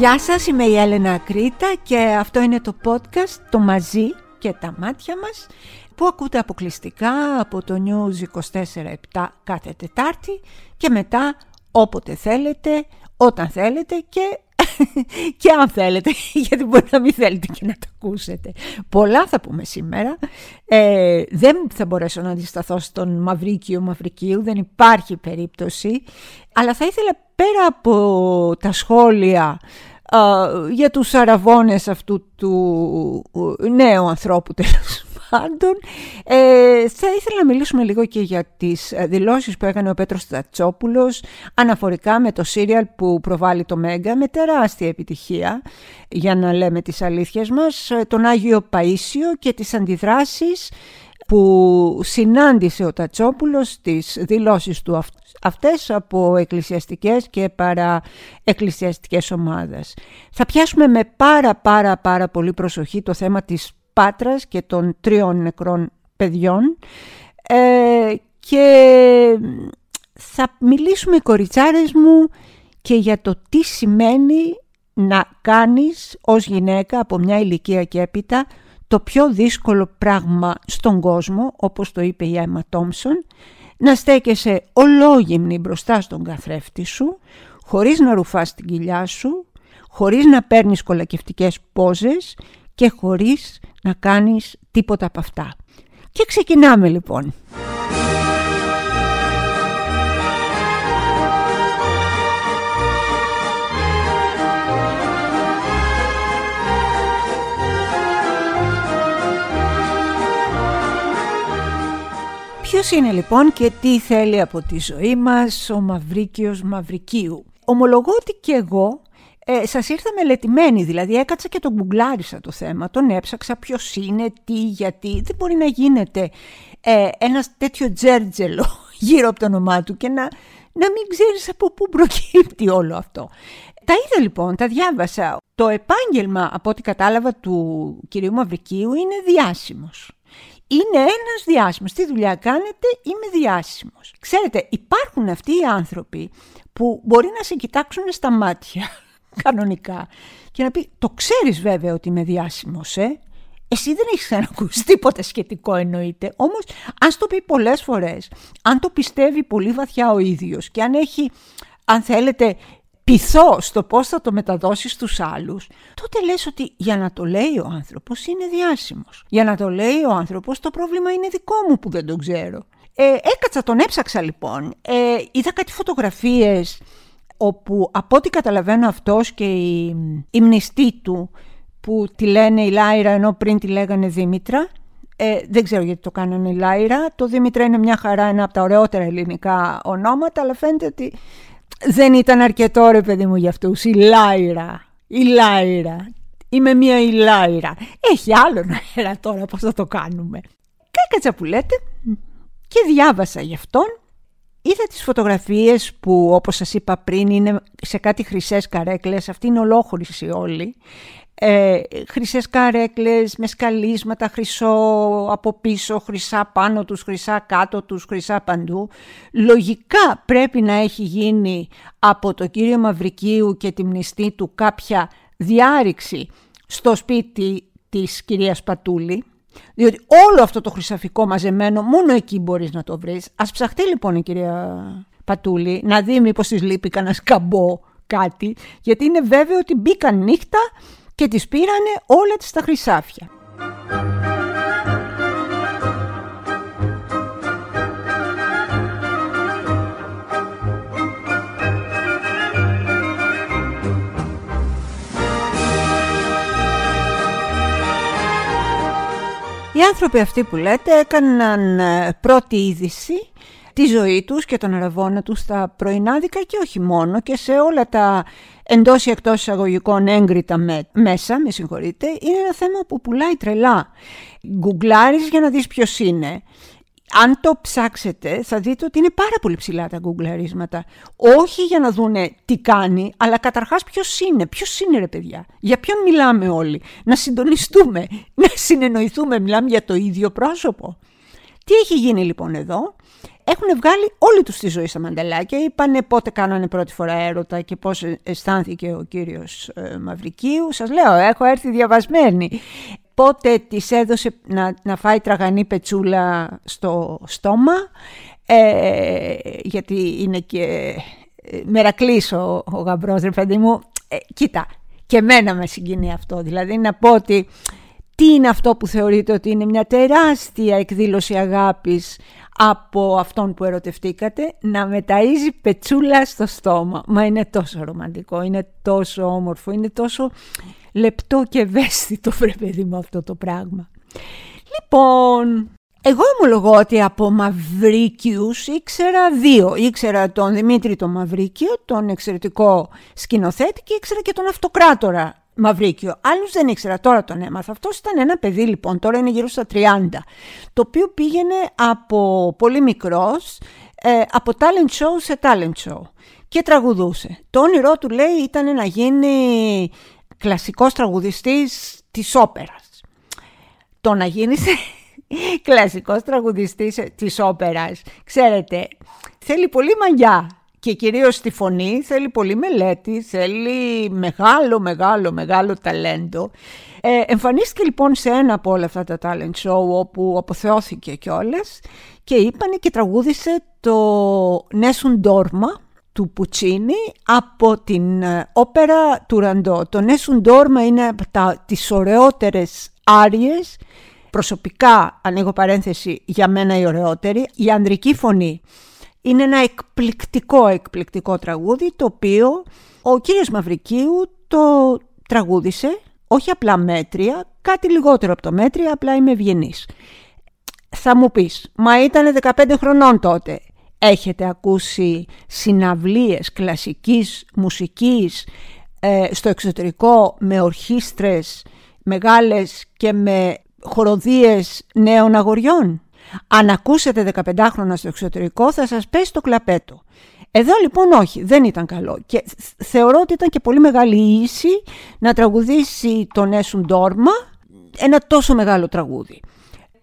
Γεια σας, είμαι η Έλενα Ακρίτα και αυτό είναι το podcast «Το μαζί και τα μάτια μας» που ακούτε αποκλειστικά από το News 24-7 κάθε Τετάρτη και μετά όποτε θέλετε, όταν θέλετε και, και αν θέλετε, γιατί μπορεί να μην θέλετε και να το ακούσετε. Πολλά θα πούμε σήμερα. Ε, δεν θα μπορέσω να αντισταθώ στον Μαυρίκιο Μαυρικίου, δεν υπάρχει περίπτωση. Αλλά θα ήθελα πέρα από τα σχόλια για τους αραβώνες αυτού του νέου ανθρώπου τέλος πάντων. Ε, θα ήθελα να μιλήσουμε λίγο και για τις δηλώσεις που έκανε ο Πέτρος Τατσόπουλος αναφορικά με το σύριαλ που προβάλλει το Μέγκα. Με τεράστια επιτυχία για να λέμε τις αλήθειες μας. Τον Άγιο Παΐσιο και τις αντιδράσεις που συνάντησε ο Τατσόπουλος στις δηλώσεις του αυτές από εκκλησιαστικές και παραεκκλησιαστικές ομάδες. Θα πιάσουμε με πάρα πάρα πάρα πολύ προσοχή το θέμα της Πάτρας και των τριών νεκρών παιδιών ε, και θα μιλήσουμε οι κοριτσάρες μου και για το τι σημαίνει να κάνεις ως γυναίκα από μια ηλικία και έπειτα το πιο δύσκολο πράγμα στον κόσμο, όπως το είπε η Έμα Τόμσον, να στέκεσαι ολόγυμνη μπροστά στον καθρέφτη σου, χωρίς να ρουφάς την κοιλιά σου, χωρίς να παίρνεις κολακευτικές πόζες και χωρίς να κάνεις τίποτα από αυτά. Και ξεκινάμε λοιπόν. Ποιος είναι λοιπόν και τι θέλει από τη ζωή μας ο Μαυρίκιος Μαυρικίου; Ομολογώ ότι και εγώ ε, σας ήρθα μελετημένη, δηλαδή έκατσα και τον γκουγκλάρισα το θέμα, τον έψαξα ποιος είναι, τι, γιατί. Δεν μπορεί να γίνεται ε, ένας τέτοιο τζέρτζελο γύρω από το όνομά του και να, να μην ξέρεις από πού προκύπτει όλο αυτό. Τα είδα λοιπόν, τα διάβασα. Το επάγγελμα, από ό,τι κατάλαβα, του κυρίου Μαυρικίου είναι διάσημος είναι ένας διάσημος. Τι δουλειά κάνετε, είμαι διάσημος. Ξέρετε, υπάρχουν αυτοί οι άνθρωποι που μπορεί να σε κοιτάξουν στα μάτια, κανονικά, και να πει, το ξέρεις βέβαια ότι είμαι διάσημος, ε; Εσύ δεν έχεις ακούσει τίποτα σχετικό εννοείται, όμως αν το πει πολλές φορές, αν το πιστεύει πολύ βαθιά ο ίδιος και αν έχει, αν θέλετε, πειθώ στο πώς θα το μεταδώσεις στους άλλους, τότε λες ότι για να το λέει ο άνθρωπος είναι διάσημος. Για να το λέει ο άνθρωπος το πρόβλημα είναι δικό μου που δεν το ξέρω. Ε, έκατσα, τον έψαξα λοιπόν. Ε, είδα κάτι φωτογραφίες όπου από ό,τι καταλαβαίνω αυτός και η, η μνηστή του που τη λένε η Λάιρα ενώ πριν τη λέγανε Δήμητρα. Ε, δεν ξέρω γιατί το κάνανε η Λάιρα. Το Δήμητρα είναι μια χαρά, ένα από τα ωραιότερα ελληνικά ονόματα, αλλά φαίνεται ότι δεν ήταν αρκετό ρε παιδί μου για αυτούς. Η Λάιρα. Η Λάιρα. Είμαι μια η Λάιρα. Έχει άλλον αέρα τώρα πώς θα το κάνουμε. Κάκατσα που λέτε και διάβασα γι' αυτόν. Είδα τις φωτογραφίες που όπως σας είπα πριν είναι σε κάτι χρυσές καρέκλες. Αυτή είναι ολόχωρηση όλοι ε, χρυσές καρέκλες με σκαλίσματα, χρυσό από πίσω, χρυσά πάνω τους, χρυσά κάτω τους, χρυσά παντού. Λογικά πρέπει να έχει γίνει από το κύριο Μαυρικίου και τη μνηστή του κάποια διάρρηξη στο σπίτι της κυρίας Πατούλη. Διότι όλο αυτό το χρυσαφικό μαζεμένο μόνο εκεί μπορείς να το βρεις. Ας ψαχτεί λοιπόν η κυρία Πατούλη να δει μήπως της λείπει κανένας σκαμπό κάτι. Γιατί είναι βέβαιο ότι μπήκαν νύχτα και τις πήρανε όλα τις τα χρυσάφια. Οι άνθρωποι αυτοί που λέτε έκαναν ε, πρώτη είδηση τη ζωή τους και τον αραβόνα τους στα πρωινάδικα και όχι μόνο και σε όλα τα εντός ή εκτός εισαγωγικών έγκριτα μέσα, με συγχωρείτε, είναι ένα θέμα που πουλάει τρελά. Γκουγκλάρεις για να δεις ποιος είναι. Αν το ψάξετε θα δείτε ότι είναι πάρα πολύ ψηλά τα γκουγκλαρίσματα. Όχι για να δούνε τι κάνει, αλλά καταρχάς ποιος είναι. Ποιος είναι ρε παιδιά. Για ποιον μιλάμε όλοι. Να συντονιστούμε, να συνεννοηθούμε. Μιλάμε για το ίδιο πρόσωπο. Τι έχει γίνει λοιπόν εδώ; έχουν βγάλει όλη τους τη ζωή στα μαντελάκια. Είπανε πότε κάνανε πρώτη φορά έρωτα και πώς αισθάνθηκε ο κύριος ε, Μαυρικίου. Σας λέω, έχω έρθει διαβασμένη. Πότε της έδωσε να, να φάει τραγανή πετσούλα στο στόμα, ε, γιατί είναι και ε, μερακλής ο, ο γαμπρός, ρε παιδί μου. Ε, κοίτα, και εμένα με συγκινεί αυτό. Δηλαδή να πω ότι τι είναι αυτό που θεωρείτε ότι είναι μια τεράστια εκδήλωση αγάπης από αυτόν που ερωτευτήκατε να μεταΐζει πετσούλα στο στόμα. Μα είναι τόσο ρομαντικό, είναι τόσο όμορφο, είναι τόσο λεπτό και ευαίσθητο βρε παιδί μου αυτό το πράγμα. Λοιπόν, εγώ ομολογώ ότι από Μαυρίκιους ήξερα δύο. Ήξερα τον Δημήτρη τον Μαυρίκιο, τον εξαιρετικό σκηνοθέτη και ήξερα και τον αυτοκράτορα Μαυρίκιο. Άλλους δεν ήξερα, τώρα τον έμαθα. Αυτός ήταν ένα παιδί λοιπόν, τώρα είναι γύρω στα 30, το οποίο πήγαινε από πολύ μικρός, ε, από talent show σε talent show και τραγουδούσε. Το όνειρό του λέει ήταν να γίνει κλασικός τραγουδιστής της όπερας. Το να γίνεις κλασικός τραγουδιστής της όπερας, ξέρετε, θέλει πολύ μαγιά και κυρίως στη φωνή θέλει πολύ μελέτη, θέλει μεγάλο, μεγάλο, μεγάλο ταλέντο. Ε, εμφανίστηκε λοιπόν σε ένα από όλα αυτά τα talent show όπου αποθεώθηκε κιόλας και είπανε και τραγούδισε το Νέσουν Ντόρμα του Πουτσίνη από την ε, όπερα του Ραντό. Το Νέσουν Ντόρμα είναι από τα, τις ωραιότερες άριες, προσωπικά ανοίγω παρένθεση για μένα η ωραιότερη, η ανδρική φωνή. Είναι ένα εκπληκτικό, εκπληκτικό τραγούδι το οποίο ο κύριος Μαυρικίου το τραγούδισε, όχι απλά μέτρια, κάτι λιγότερο από το μέτρια, απλά είμαι ευγενής. Θα μου πεις, μα ήταν 15 χρονών τότε. Έχετε ακούσει συναυλίες κλασικής μουσικής ε, στο εξωτερικό με ορχήστρες μεγάλες και με χοροδίες νέων αγοριών; Αν ακούσετε 15 χρόνια στο εξωτερικό θα σας πέσει το κλαπέτο. Εδώ λοιπόν όχι, δεν ήταν καλό και θεωρώ ότι ήταν και πολύ μεγάλη ίση να τραγουδήσει τον Έσουν Ντόρμα ένα τόσο μεγάλο τραγούδι.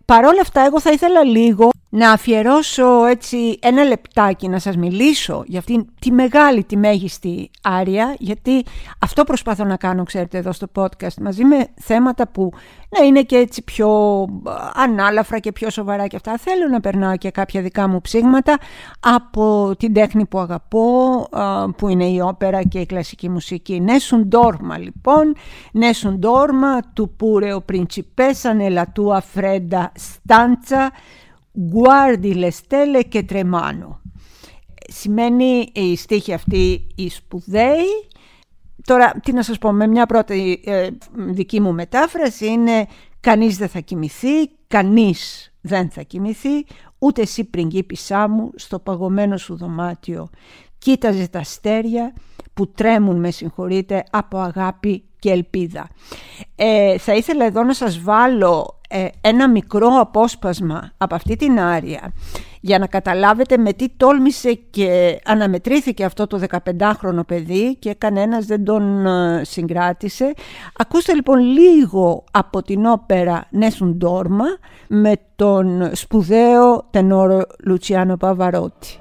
Παρ' όλα αυτά εγώ θα ήθελα λίγο να αφιερώσω έτσι ένα λεπτάκι να σας μιλήσω για αυτήν τη μεγάλη, τη μέγιστη άρια γιατί αυτό προσπαθώ να κάνω ξέρετε εδώ στο podcast μαζί με θέματα που να είναι και έτσι πιο ανάλαφρα και πιο σοβαρά και αυτά. Θέλω να περνάω και κάποια δικά μου ψήγματα από την τέχνη που αγαπώ που είναι η όπερα και η κλασική μουσική. Νέσουν Ντόρμα λοιπόν. Νέσουν Ντόρμα του Πούρεο Πριντσιπέσα Νελατούα Φρέντα Στάντσα guardi le stelle και τρεμάνο. Σημαίνει η στίχη αυτή η σπουδαίοι. Τώρα, τι να σας πω, με μια πρώτη ε, δική μου μετάφραση είναι «Κανείς δεν θα κοιμηθεί, κανείς δεν θα κοιμηθεί, ούτε εσύ πριγκίπισά μου στο παγωμένο σου δωμάτιο. Κοίταζε τα αστέρια που τρέμουν, με συγχωρείτε, από αγάπη και ελπίδα». Ε, θα ήθελα εδώ να σας βάλω ε, ένα μικρό απόσπασμα από αυτή την άρια για να καταλάβετε με τι τόλμησε και αναμετρήθηκε αυτό το 15χρονο παιδί και κανένας δεν τον ε, συγκράτησε. Ακούστε λοιπόν λίγο από την όπερα Νέσουν Ντόρμα με τον σπουδαίο τενόρο Λουτσιάνο Παβαρότη.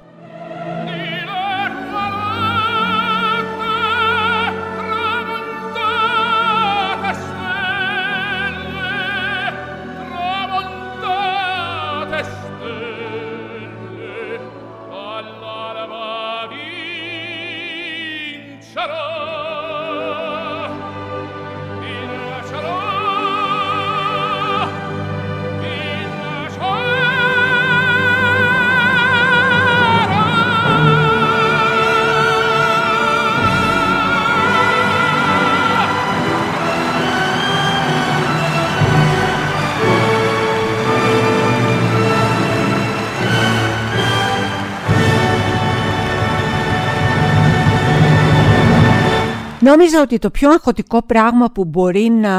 Νόμιζα ότι το πιο αγχωτικό πράγμα που μπορεί να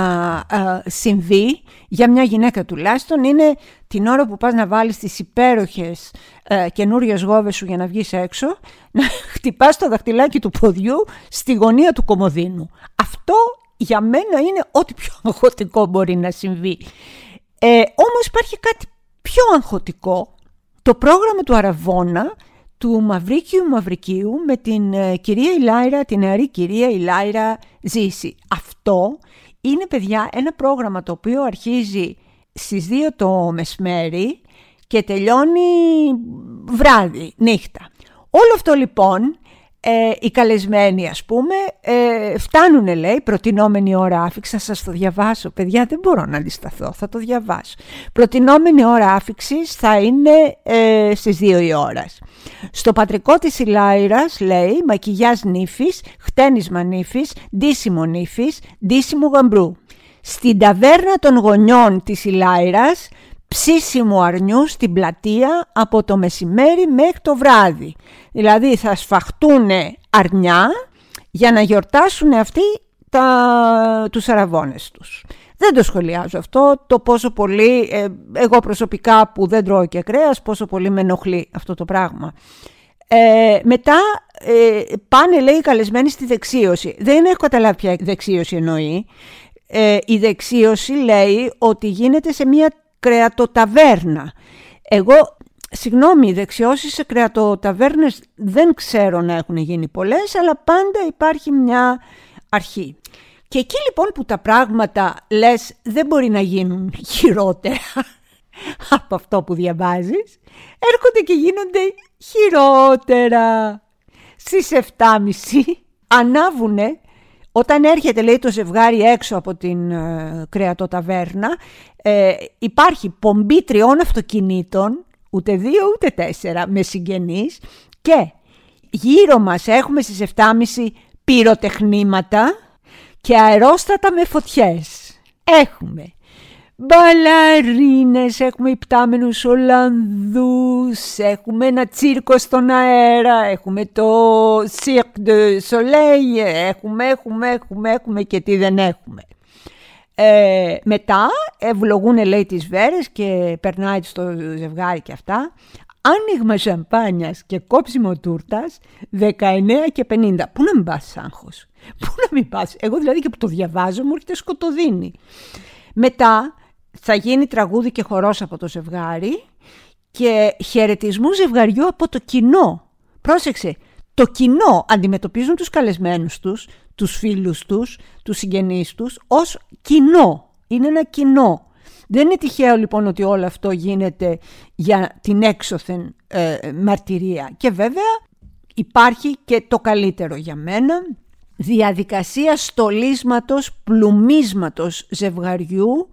ε, συμβεί για μια γυναίκα τουλάχιστον είναι την ώρα που πας να βάλεις τις υπέροχες ε, καινούριες γόβες σου για να βγεις έξω να χτυπάς το δαχτυλάκι του ποδιού στη γωνία του κομμωδίνου. Αυτό για μένα είναι ό,τι πιο αγχωτικό μπορεί να συμβεί. Ε, όμως υπάρχει κάτι πιο αγχωτικό το πρόγραμμα του Αραβόνα του Μαυρίκιου Μαυρικίου με την ε, κυρία Ηλάιρα, την νεαρή κυρία Ηλάιρα Ζήση. Αυτό είναι παιδιά ένα πρόγραμμα το οποίο αρχίζει στις 2 το μεσμέρι και τελειώνει βράδυ, νύχτα. Όλο αυτό λοιπόν ε, οι καλεσμένοι ας πούμε ε, φτάνουν λέει προτινόμενη ώρα άφηξη θα σας το διαβάσω παιδιά δεν μπορώ να αντισταθώ θα το διαβάσω προτινόμενη ώρα άφηξης θα είναι ε, στις 2 η ώρα στο πατρικό της Ηλάιρας λέει μακιγιάζ νύφης χτένισμα νύφης ντύσιμο νύφης ντύσιμο γαμπρού στην ταβέρνα των γονιών της Ηλάιρας ψήσιμο αρνιού στην πλατεία από το μεσημέρι μέχρι το βράδυ. Δηλαδή θα σφαχτούν αρνιά για να γιορτάσουν αυτοί τα, τους αραβώνες τους. Δεν το σχολιάζω αυτό, το πόσο πολύ, ε, εγώ προσωπικά που δεν τρώω και κρέας, πόσο πολύ με ενοχλεί αυτό το πράγμα. Ε, μετά ε, πάνε λέει καλεσμένοι στη δεξίωση. Δεν έχω καταλάβει ποια δεξίωση εννοεί. Ε, η δεξίωση λέει ότι γίνεται σε μια κρεατοταβέρνα. Εγώ, συγγνώμη, δεξιώσεις σε κρεατοταβέρνες δεν ξέρω να έχουν γίνει πολλές, αλλά πάντα υπάρχει μια αρχή. Και εκεί λοιπόν που τα πράγματα λες δεν μπορεί να γίνουν χειρότερα από αυτό που διαβάζεις, έρχονται και γίνονται χειρότερα. Στις 7.30 ανάβουνε όταν έρχεται λέει το ζευγάρι έξω από την ε, κρεατοταβέρνα ε, υπάρχει πομπή τριών αυτοκινήτων, ούτε δύο ούτε τέσσερα, με συγγενείς και γύρω μας έχουμε στις 7.30 πυροτεχνήματα και αερόστατα με φωτιές. Έχουμε μπαλαρίνες, έχουμε υπτάμενους Ολλανδούς, έχουμε ένα τσίρκο στον αέρα, έχουμε το Cirque de Soleil, έχουμε, έχουμε, έχουμε, έχουμε και τι δεν έχουμε. Ε, μετά ευλογούν λέει τις βέρες και περνάει στο ζευγάρι και αυτά. Άνοιγμα σαμπάνιας και κόψιμο τούρτας 19 και 50. Πού να μην πας άγχος; Πού να μην πας; Εγώ δηλαδή και που το διαβάζω μου έρχεται σκοτωδίνη. Μετά θα γίνει τραγούδι και χορός από το ζευγάρι και χαιρετισμού ζευγαριού από το κοινό. Πρόσεξε, το κοινό αντιμετωπίζουν τους καλεσμένους τους, τους φίλους τους, τους συγγενείς τους ως κοινό. Είναι ένα κοινό. Δεν είναι τυχαίο λοιπόν ότι όλο αυτό γίνεται για την έξωθεν ε, μαρτυρία. Και βέβαια υπάρχει και το καλύτερο για μένα, διαδικασία στολίσματος, πλουμίσματος ζευγαριού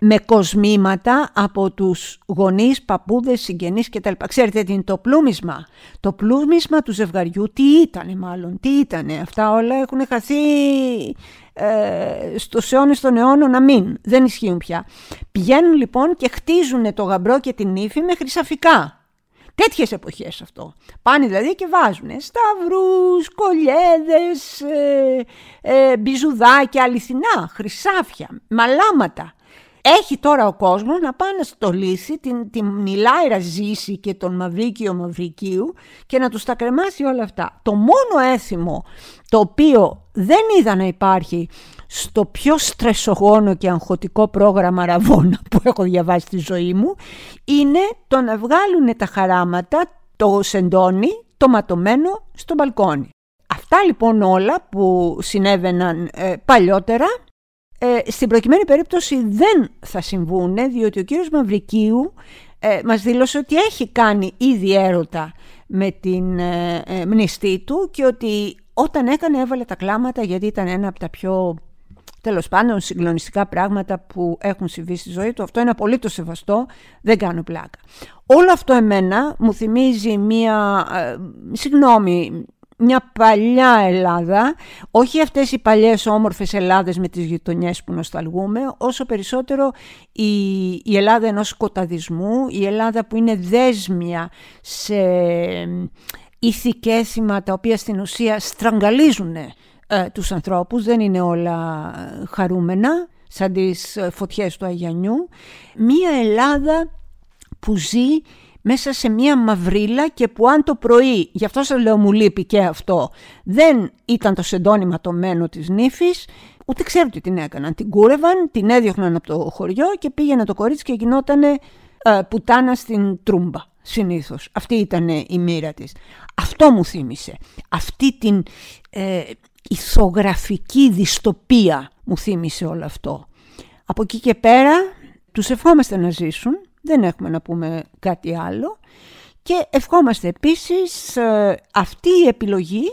με κοσμήματα από τους γονείς, παππούδες, συγγενείς κτλ. Ξέρετε τι είναι το πλούμισμα; Το πλούμισμα του ζευγαριού τι ήτανε μάλλον, τι ήτανε; Αυτά όλα έχουν χαθεί ε, στους αιώνες των αιώνων να μην, δεν ισχύουν πια. Πηγαίνουν λοιπόν και χτίζουν το γαμπρό και την ύφη με χρυσαφικά. Τέτοιες εποχές αυτό. Πάνε δηλαδή και βάζουν σταυρούς, κολιέδες, ε, ε, μπιζουδάκια, αληθινά, χρυσάφια, μαλάματα έχει τώρα ο κόσμος να πάει να στολίσει την, την Ηλάιρα Ζήση και τον Μαυρίκιο Μαυρικίου και να τους τα κρεμάσει όλα αυτά. Το μόνο έθιμο το οποίο δεν είδα να υπάρχει στο πιο στρεσογόνο και αγχωτικό πρόγραμμα Ραβόνα που έχω διαβάσει στη ζωή μου είναι το να βγάλουν τα χαράματα, το σεντόνι, το ματωμένο στο μπαλκόνι. Αυτά λοιπόν όλα που συνέβαιναν ε, παλιότερα ε, στην προκειμένη περίπτωση δεν θα συμβούν, διότι ο κύριος Μαυρικίου ε, μας δήλωσε ότι έχει κάνει ήδη έρωτα με την ε, ε, μνηστή του και ότι όταν έκανε έβαλε τα κλάματα γιατί ήταν ένα από τα πιο τέλος πάντων συγκλονιστικά πράγματα που έχουν συμβεί στη ζωή του. Αυτό είναι απολύτως σεβαστό, δεν κάνω πλάκα. Όλο αυτό εμένα μου θυμίζει μία, ε, συγγνώμη, μια παλιά Ελλάδα, όχι αυτές οι παλιές όμορφες Ελλάδες με τις γειτονιές που νοσταλγούμε, όσο περισσότερο η, η Ελλάδα ενός σκοταδισμού, η Ελλάδα που είναι δέσμια σε ηθικέθημα τα οποία στην ουσία στραγγαλίζουν ε, τους ανθρώπους, δεν είναι όλα χαρούμενα σαν τις φωτιές του Αγιανιού. Μια Ελλάδα που ζει μέσα σε μία μαυρίλα και που αν το πρωί, γι' αυτό σας λέω μου λείπει και αυτό, δεν ήταν το σεντόνι ματωμένο της νύφης, ούτε ξέρω τι την έκαναν. Την κούρευαν, την έδιωχναν από το χωριό και πήγαινε το κορίτσι και γινόταν ε, πουτάνα στην τρούμπα. συνήθως. Αυτή ήταν η μοίρα της. Αυτό μου θύμισε. Αυτή την ε, ηθογραφική δυστοπία μου θύμισε όλο αυτό. Από εκεί και πέρα τους ευχόμαστε να ζήσουν, δεν έχουμε να πούμε κάτι άλλο και ευχόμαστε επίσης ε, αυτή η επιλογή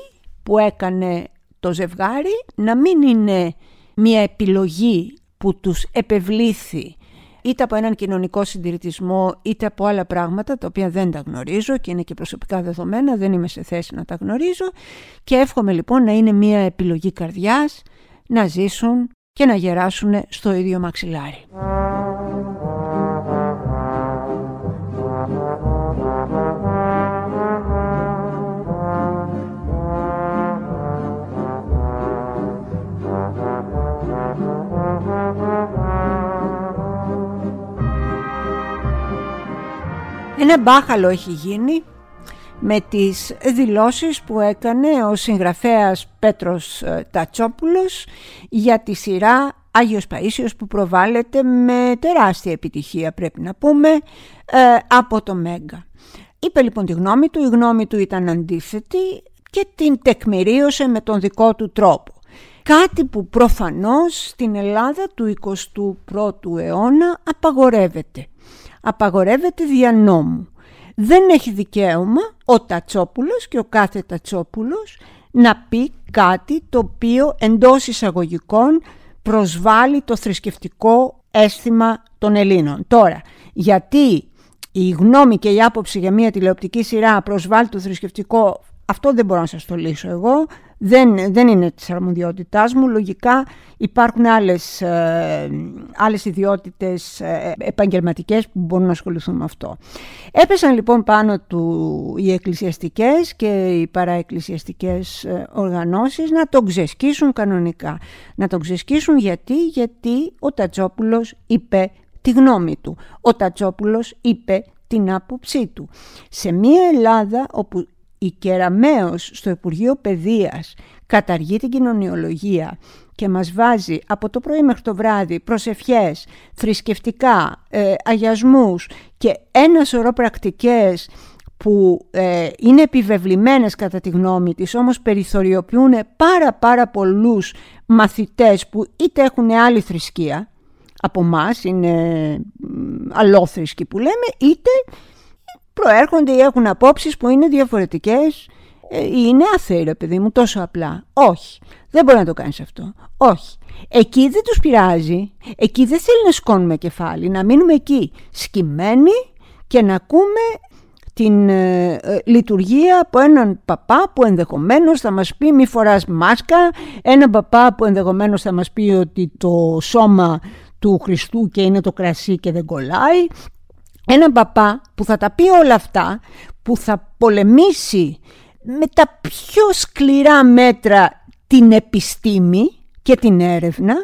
που έκανε το ζευγάρι να μην είναι μια επιλογή που τους επευλήθη είτε από έναν κοινωνικό συντηρητισμό είτε από άλλα πράγματα τα οποία δεν τα γνωρίζω και είναι και προσωπικά δεδομένα, δεν είμαι σε θέση να τα γνωρίζω και εύχομαι λοιπόν να είναι μια επιλογή καρδιάς να ζήσουν και να γεράσουν στο ίδιο μαξιλάρι. Ένα μπάχαλο έχει γίνει με τις δηλώσεις που έκανε ο συγγραφέας Πέτρος ε, Τατσόπουλος για τη σειρά Άγιος Παΐσιος που προβάλλεται με τεράστια επιτυχία πρέπει να πούμε ε, από το Μέγκα. Είπε λοιπόν τη γνώμη του, η γνώμη του ήταν αντίθετη και την τεκμηρίωσε με τον δικό του τρόπο. Κάτι που προφανώς στην Ελλάδα του 21ου αιώνα απαγορεύεται απαγορεύεται δια νόμου. Δεν έχει δικαίωμα ο Τατσόπουλος και ο κάθε Τατσόπουλος να πει κάτι το οποίο εντός εισαγωγικών προσβάλλει το θρησκευτικό αίσθημα των Ελλήνων. Τώρα, γιατί η γνώμη και η άποψη για μια τηλεοπτική σειρά προσβάλλει το θρησκευτικό, αυτό δεν μπορώ να σας το λύσω εγώ δεν, δεν είναι της αρμοδιότητάς μου. Λογικά υπάρχουν άλλες, ε, άλλες ιδιότητες ε, επαγγελματικές που μπορούν να ασχοληθούν με αυτό. Έπεσαν λοιπόν πάνω του οι εκκλησιαστικές και οι παραεκκλησιαστικές ε, οργανώσεις να τον ξεσκίσουν κανονικά. Να τον ξεσκίσουν γιατί, γιατί ο Τατσόπουλος είπε τη γνώμη του. Ο Τατσόπουλος είπε την άποψή του. Σε μια Ελλάδα όπου η Κεραμέως στο Υπουργείο Παιδείας καταργεί την κοινωνιολογία και μας βάζει από το πρωί μέχρι το βράδυ προσευχές, θρησκευτικά, ε, αγιασμούς και ένα σωρό πρακτικές που ε, είναι επιβεβλημένες κατά τη γνώμη της, όμως περιθωριοποιούν πάρα πάρα πολλούς μαθητές που είτε έχουν άλλη θρησκεία από εμά είναι αλόθρησκοι που λέμε, είτε προέρχονται ή έχουν απόψεις που είναι διαφορετικές ε, ή είναι άθεοι ρε παιδί μου τόσο απλά. Όχι, δεν μπορεί να το κάνεις αυτό. Όχι. Εκεί δεν τους πειράζει, εκεί δεν θέλει να σκόνουμε κεφάλι, να μείνουμε εκεί σκυμμένοι και να ακούμε την ε, ε, λειτουργία από έναν παπά που ενδεχομένως θα μας πει μη φοράς μάσκα, έναν παπά που ενδεχομένως θα μας πει ότι το σώμα του Χριστού και είναι το κρασί και δεν κολλάει έναν παπά που θα τα πει όλα αυτά, που θα πολεμήσει με τα πιο σκληρά μέτρα την επιστήμη και την έρευνα,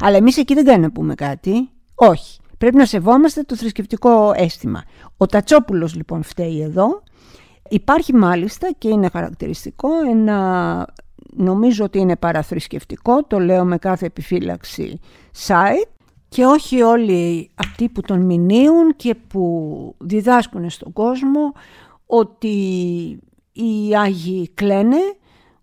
αλλά εμείς εκεί δεν κάνουμε να πούμε κάτι. Όχι. Πρέπει να σεβόμαστε το θρησκευτικό αίσθημα. Ο Τατσόπουλος λοιπόν φταίει εδώ. Υπάρχει μάλιστα και είναι χαρακτηριστικό ένα νομίζω ότι είναι παραθρησκευτικό, το λέω με κάθε επιφύλαξη site, και όχι όλοι αυτοί που τον μηνύουν και που διδάσκουν στον κόσμο ότι οι Άγιοι κλαίνε,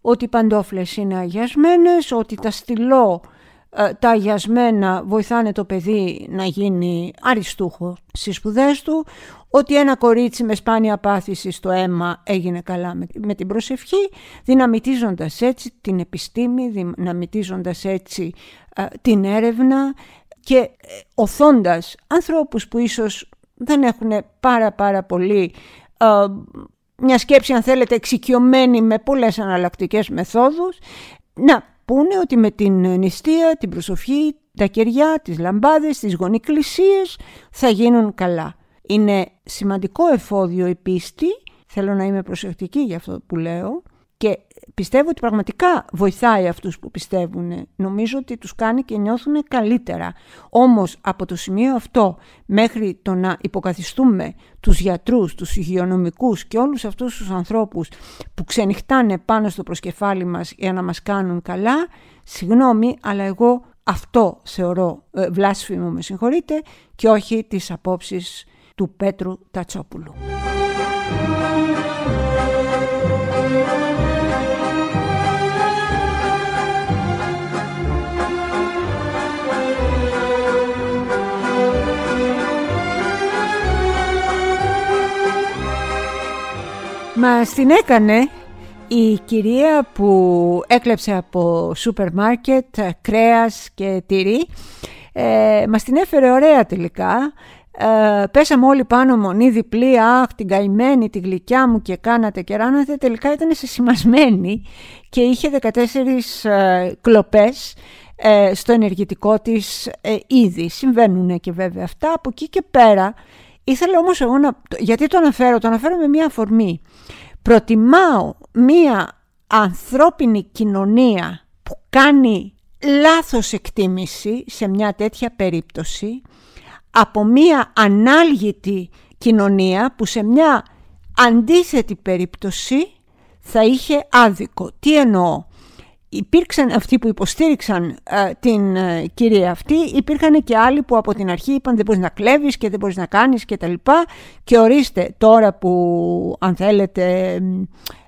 ότι οι παντόφλες είναι αγιασμένες, ότι τα στυλό ε, τα αγιασμένα βοηθάνε το παιδί να γίνει αριστούχος στις σπουδές του, ότι ένα κορίτσι με σπάνια πάθηση στο αίμα έγινε καλά με την προσευχή, δυναμητίζοντας έτσι την επιστήμη, δυναμητίζοντας έτσι ε, την έρευνα και ε, οθώντας ανθρώπους που ίσως δεν έχουν πάρα πάρα πολύ ε, μια σκέψη αν θέλετε εξοικειωμένη με πολλές αναλλακτικές μεθόδους να πούνε ότι με την νηστεία, την προσοχή, τα κεριά, τις λαμπάδες, τις γονικλησίες θα γίνουν καλά. Είναι σημαντικό εφόδιο η πίστη, θέλω να είμαι προσεκτική για αυτό που λέω και πιστεύω ότι πραγματικά βοηθάει αυτούς που πιστεύουν. Νομίζω ότι τους κάνει και νιώθουν καλύτερα. Όμως από το σημείο αυτό μέχρι το να υποκαθιστούμε τους γιατρούς, τους υγειονομικούς και όλους αυτούς τους ανθρώπους που ξενυχτάνε πάνω στο προσκεφάλι μας για να μας κάνουν καλά, συγγνώμη, αλλά εγώ αυτό θεωρώ ε, βλάσφημο, με συγχωρείτε, και όχι τις απόψεις του Πέτρου Τατσόπουλου. Μας την έκανε η κυρία που έκλεψε από σούπερ μάρκετ κρέας και τυρί. Ε, μας την έφερε ωραία τελικά. Ε, πέσαμε όλοι πάνω μονή διπλή, αχ την καημένη, τη γλυκιά μου και κάνατε και ράνατε. Τελικά ήταν σημασμένη και είχε 14 ε, κλοπές ε, στο ενεργητικό της ε, ήδη. Συμβαίνουν και βέβαια αυτά. Από εκεί και πέρα ήθελα όμως εγώ να... Γιατί το αναφέρω, το αναφέρω με μια αφορμή. Προτιμάω μια ανθρώπινη κοινωνία που κάνει λάθος εκτίμηση σε μια τέτοια περίπτωση από μια ανάλγητη κοινωνία που σε μια αντίθετη περίπτωση θα είχε άδικο. Τι εννοώ; Υπήρξαν αυτοί που υποστήριξαν ε, την ε, κυρία αυτή, υπήρχαν και άλλοι που από την αρχή είπαν δεν μπορείς να κλέβεις και δεν μπορείς να κάνεις και τα λοιπά και ορίστε τώρα που αν θέλετε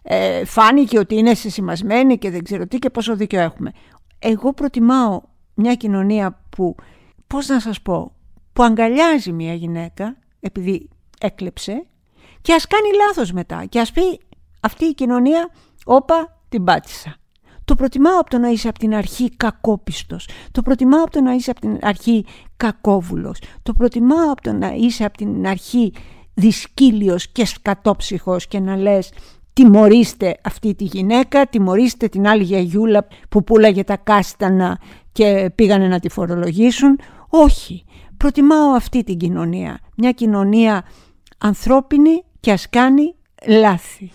ε, φάνηκε ότι είναι συσημασμένη και δεν ξέρω τι και πόσο δίκιο έχουμε. Εγώ προτιμάω μια κοινωνία που, πώς να σας πω, που αγκαλιάζει μια γυναίκα επειδή έκλεψε και ας κάνει λάθος μετά και ας πει αυτή η κοινωνία όπα την πάτησα. Το προτιμάω από το να είσαι από την αρχή κακόπιστος. Το προτιμάω από το να είσαι από την αρχή κακόβουλος. Το προτιμάω από το να είσαι από την αρχή δυσκύλιος και σκατόψυχος και να λες τιμωρήστε αυτή τη γυναίκα, τιμωρήστε την άλλη γιαγιούλα που πουλάγε τα κάστανα και πήγανε να τη φορολογήσουν. Όχι, προτιμάω αυτή την κοινωνία. Μια κοινωνία ανθρώπινη και ας κάνει λάθη.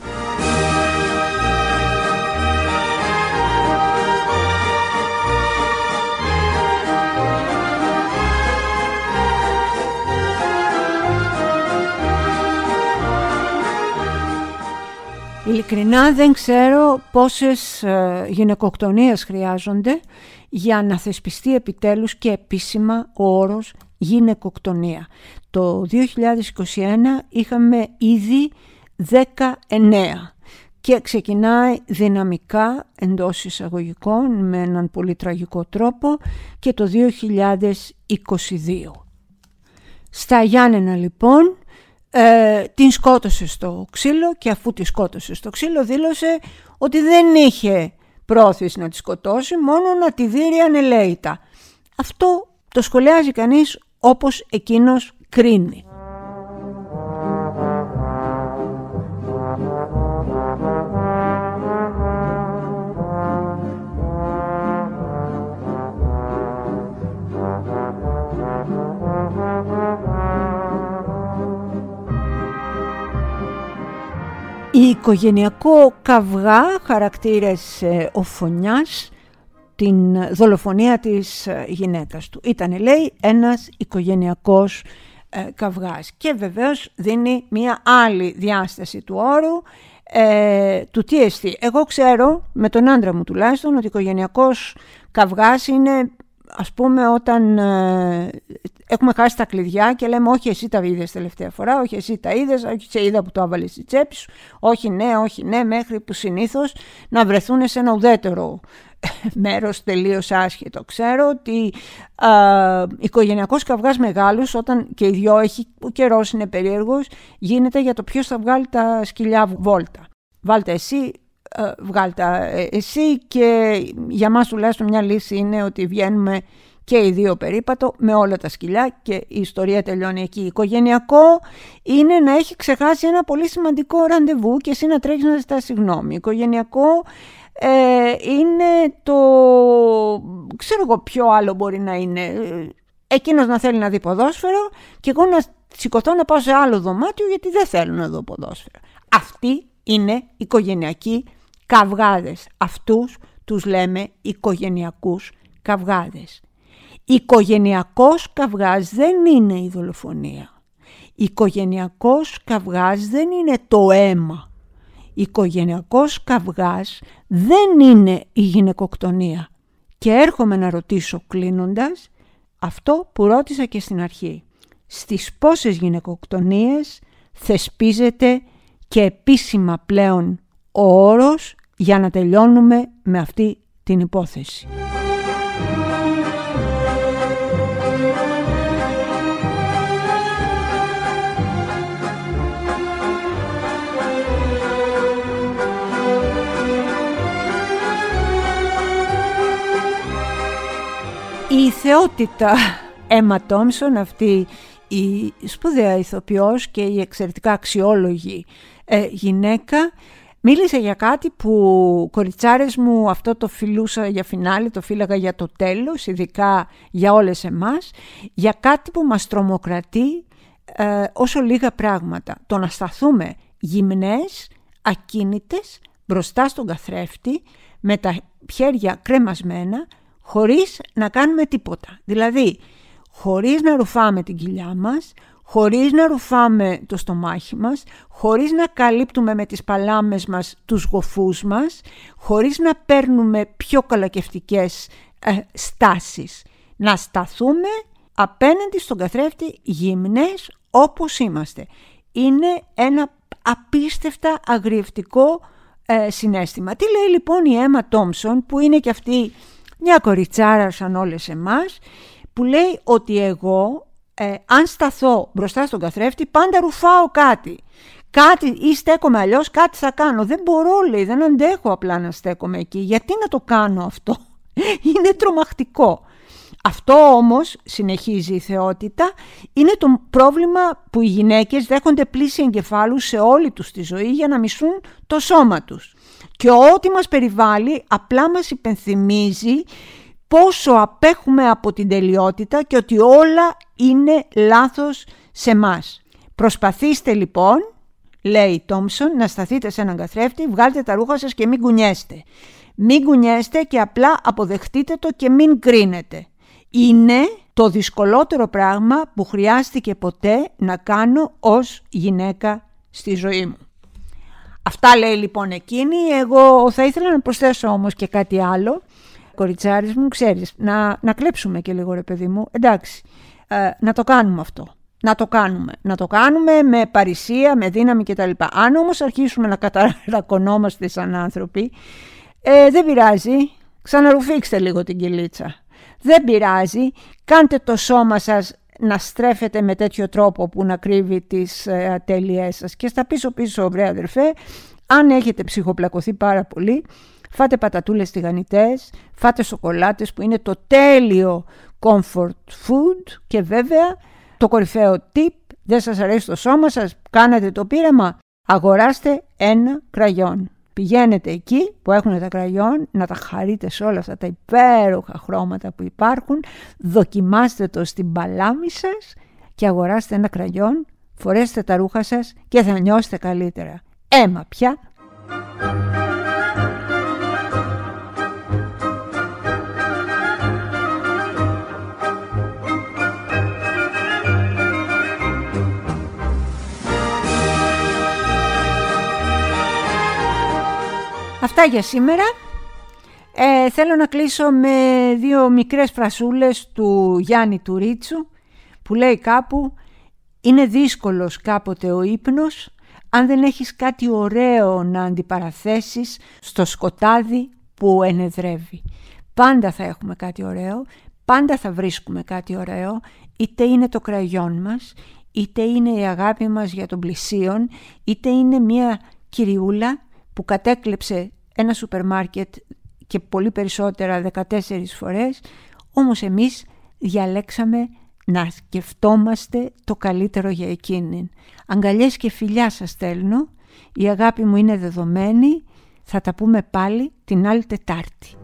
Ειλικρινά δεν ξέρω πόσες ε, γυναικοκτονίες χρειάζονται για να θεσπιστεί επιτέλους και επίσημα ο όρος γυναικοκτονία. Το 2021 είχαμε ήδη 19 και ξεκινάει δυναμικά εντός εισαγωγικών με έναν πολύ τραγικό τρόπο και το 2022. Στα Γιάννενα λοιπόν ε, την σκότωσε στο ξύλο και αφού τη σκότωσε στο ξύλο δήλωσε ότι δεν είχε πρόθεση να τη σκοτώσει, μόνο να τη δείρει ανελαίητα. Αυτό το σχολιάζει κανείς όπως εκείνος κρίνει. Η οικογενειακό καυγά χαρακτήρες ο Φωνιάς την δολοφονία της ε, γυναίκας του. Ήταν λέει ένας οικογενειακός ε, καυγάς και βεβαίως δίνει μια άλλη διάσταση του όρου ε, του τι εστί. Εγώ ξέρω με τον άντρα μου τουλάχιστον ότι οικογενειακός καυγάς είναι ας πούμε όταν ε, έχουμε χάσει τα κλειδιά και λέμε όχι εσύ τα είδες τελευταία φορά, όχι εσύ τα είδες, όχι σε είδα που το έβαλες στη τσέπη σου, όχι ναι, όχι ναι, μέχρι που συνήθως να βρεθούν σε ένα ουδέτερο μέρος τελείως άσχετο. Ξέρω ότι α, οικογενειακός καυγάς μεγάλος όταν και οι δυο έχει, ο καιρός είναι περίεργος, γίνεται για το ποιος θα βγάλει τα σκυλιά βόλτα. Βάλτε εσύ, ε, βγάλ τα ε, εσύ και για μας τουλάχιστον μια λύση είναι ότι βγαίνουμε και οι δύο περίπατο με όλα τα σκυλιά και η ιστορία τελειώνει εκεί. Οικογενειακό είναι να έχει ξεχάσει ένα πολύ σημαντικό ραντεβού και εσύ να τρέχεις να ζητάς συγγνώμη. Οικογενειακό ε, είναι το... ξέρω εγώ ποιο άλλο μπορεί να είναι. Εκείνος να θέλει να δει ποδόσφαιρο και εγώ να σηκωθώ να πάω σε άλλο δωμάτιο γιατί δεν θέλω να δω ποδόσφαιρο. Αυτοί είναι οικογενειακοί καυγάδες. Αυτούς τους λέμε οικογενειακούς καυγάδες. Οικογενειακός καυγάς δεν είναι η δολοφονία. Οικογενειακός καυγάς δεν είναι το αίμα. Οικογενειακός καυγάς δεν είναι η γυναικοκτονία. Και έρχομαι να ρωτήσω κλείνοντας αυτό που ρώτησα και στην αρχή. Στις πόσες γυναικοκτονίες θεσπίζεται και επίσημα πλέον ο όρος για να τελειώνουμε με αυτή την υπόθεση. Η θεότητα Έμα Τόμσον, αυτή η σπουδαία ηθοποιός και η εξαιρετικά αξιόλογη ε, γυναίκα μίλησε για κάτι που κοριτσάρες μου αυτό το φιλούσα για φινάλι, το φύλαγα για το τέλος, ειδικά για όλες εμάς, για κάτι που μας τρομοκρατεί ε, όσο λίγα πράγματα. Το να σταθούμε γυμνές, ακίνητες, μπροστά στον καθρέφτη, με τα χέρια κρεμασμένα, χωρίς να κάνουμε τίποτα. Δηλαδή, χωρίς να ρουφάμε την κοιλιά μας, χωρίς να ρουφάμε το στομάχι μας, χωρίς να καλύπτουμε με τις παλάμες μας τους γοφούς μας, χωρίς να παίρνουμε πιο καλακευτικές ε, στάσεις. Να σταθούμε απέναντι στον καθρέφτη γυμνές όπως είμαστε. Είναι ένα απίστευτα αγριευτικό ε, συνέστημα. Τι λέει λοιπόν η Έμα Τόμσον που είναι και αυτή μια κοριτσάρα σαν όλες εμάς που λέει ότι εγώ ε, αν σταθώ μπροστά στον καθρέφτη πάντα ρουφάω κάτι. Κάτι ή στέκομαι αλλιώς κάτι θα κάνω. Δεν μπορώ λέει, δεν αντέχω απλά να στέκομαι εκεί. Γιατί να το κάνω αυτό; Είναι τρομακτικό. Αυτό όμως, συνεχίζει η θεότητα, είναι το πρόβλημα που οι γυναίκες δέχονται πλήση εγκεφάλου σε όλη τους τη ζωή για να μισούν το σώμα τους. Και ό,τι μας περιβάλλει απλά μας υπενθυμίζει πόσο απέχουμε από την τελειότητα και ότι όλα είναι λάθος σε μας. Προσπαθήστε λοιπόν, λέει η Τόμσον, να σταθείτε σε έναν καθρέφτη, βγάλτε τα ρούχα σας και μην κουνιέστε. Μην κουνιέστε και απλά αποδεχτείτε το και μην κρίνετε είναι το δυσκολότερο πράγμα που χρειάστηκε ποτέ να κάνω ως γυναίκα στη ζωή μου. Αυτά λέει λοιπόν εκείνη. Εγώ θα ήθελα να προσθέσω όμως και κάτι άλλο. Κοριτσάρις μου, ξέρεις, να, να κλέψουμε και λίγο ρε παιδί μου. Εντάξει, ε, να το κάνουμε αυτό. Να το κάνουμε. Να το κάνουμε με παρησία, με δύναμη κτλ. Αν όμως αρχίσουμε να καταρακωνόμαστε σαν άνθρωποι, ε, δεν πειράζει. Ξαναρουφήξτε λίγο την κυλίτσα. Δεν πειράζει, κάντε το σώμα σας να στρέφετε με τέτοιο τρόπο που να κρύβει τις ε, ατέλειές σας. Και στα πίσω πίσω, βρε αδερφέ, αν έχετε ψυχοπλακωθεί πάρα πολύ, φάτε πατατούλες τηγανιτές, φάτε σοκολάτες που είναι το τέλειο comfort food και βέβαια το κορυφαίο tip, δεν σας αρέσει το σώμα σας, κάνατε το πείραμα, αγοράστε ένα κραγιόν. Πηγαίνετε εκεί που έχουν τα κραγιόν να τα χαρείτε σε όλα αυτά τα υπέροχα χρώματα που υπάρχουν, δοκιμάστε το στην παλάμη σας και αγοράστε ένα κραγιόν, φορέστε τα ρούχα σας και θα νιώσετε καλύτερα. Έμα πια! Αυτά για σήμερα. Ε, θέλω να κλείσω με δύο μικρές φρασούλες του Γιάννη Τουρίτσου που λέει κάπου «Είναι δύσκολος κάποτε ο ύπνος αν δεν έχεις κάτι ωραίο να αντιπαραθέσεις στο σκοτάδι που ενεδρεύει. Πάντα θα έχουμε κάτι ωραίο, πάντα θα βρίσκουμε κάτι ωραίο, είτε είναι το κραγιόν μας, είτε είναι η αγάπη μας για τον πλησίον, είτε είναι μια κυριούλα που κατέκλεψε ένα σούπερ μάρκετ και πολύ περισσότερα 14 φορές, όμως εμείς διαλέξαμε να σκεφτόμαστε το καλύτερο για εκείνη. Αγκαλιές και φιλιά σας στέλνω, η αγάπη μου είναι δεδομένη, θα τα πούμε πάλι την άλλη Τετάρτη.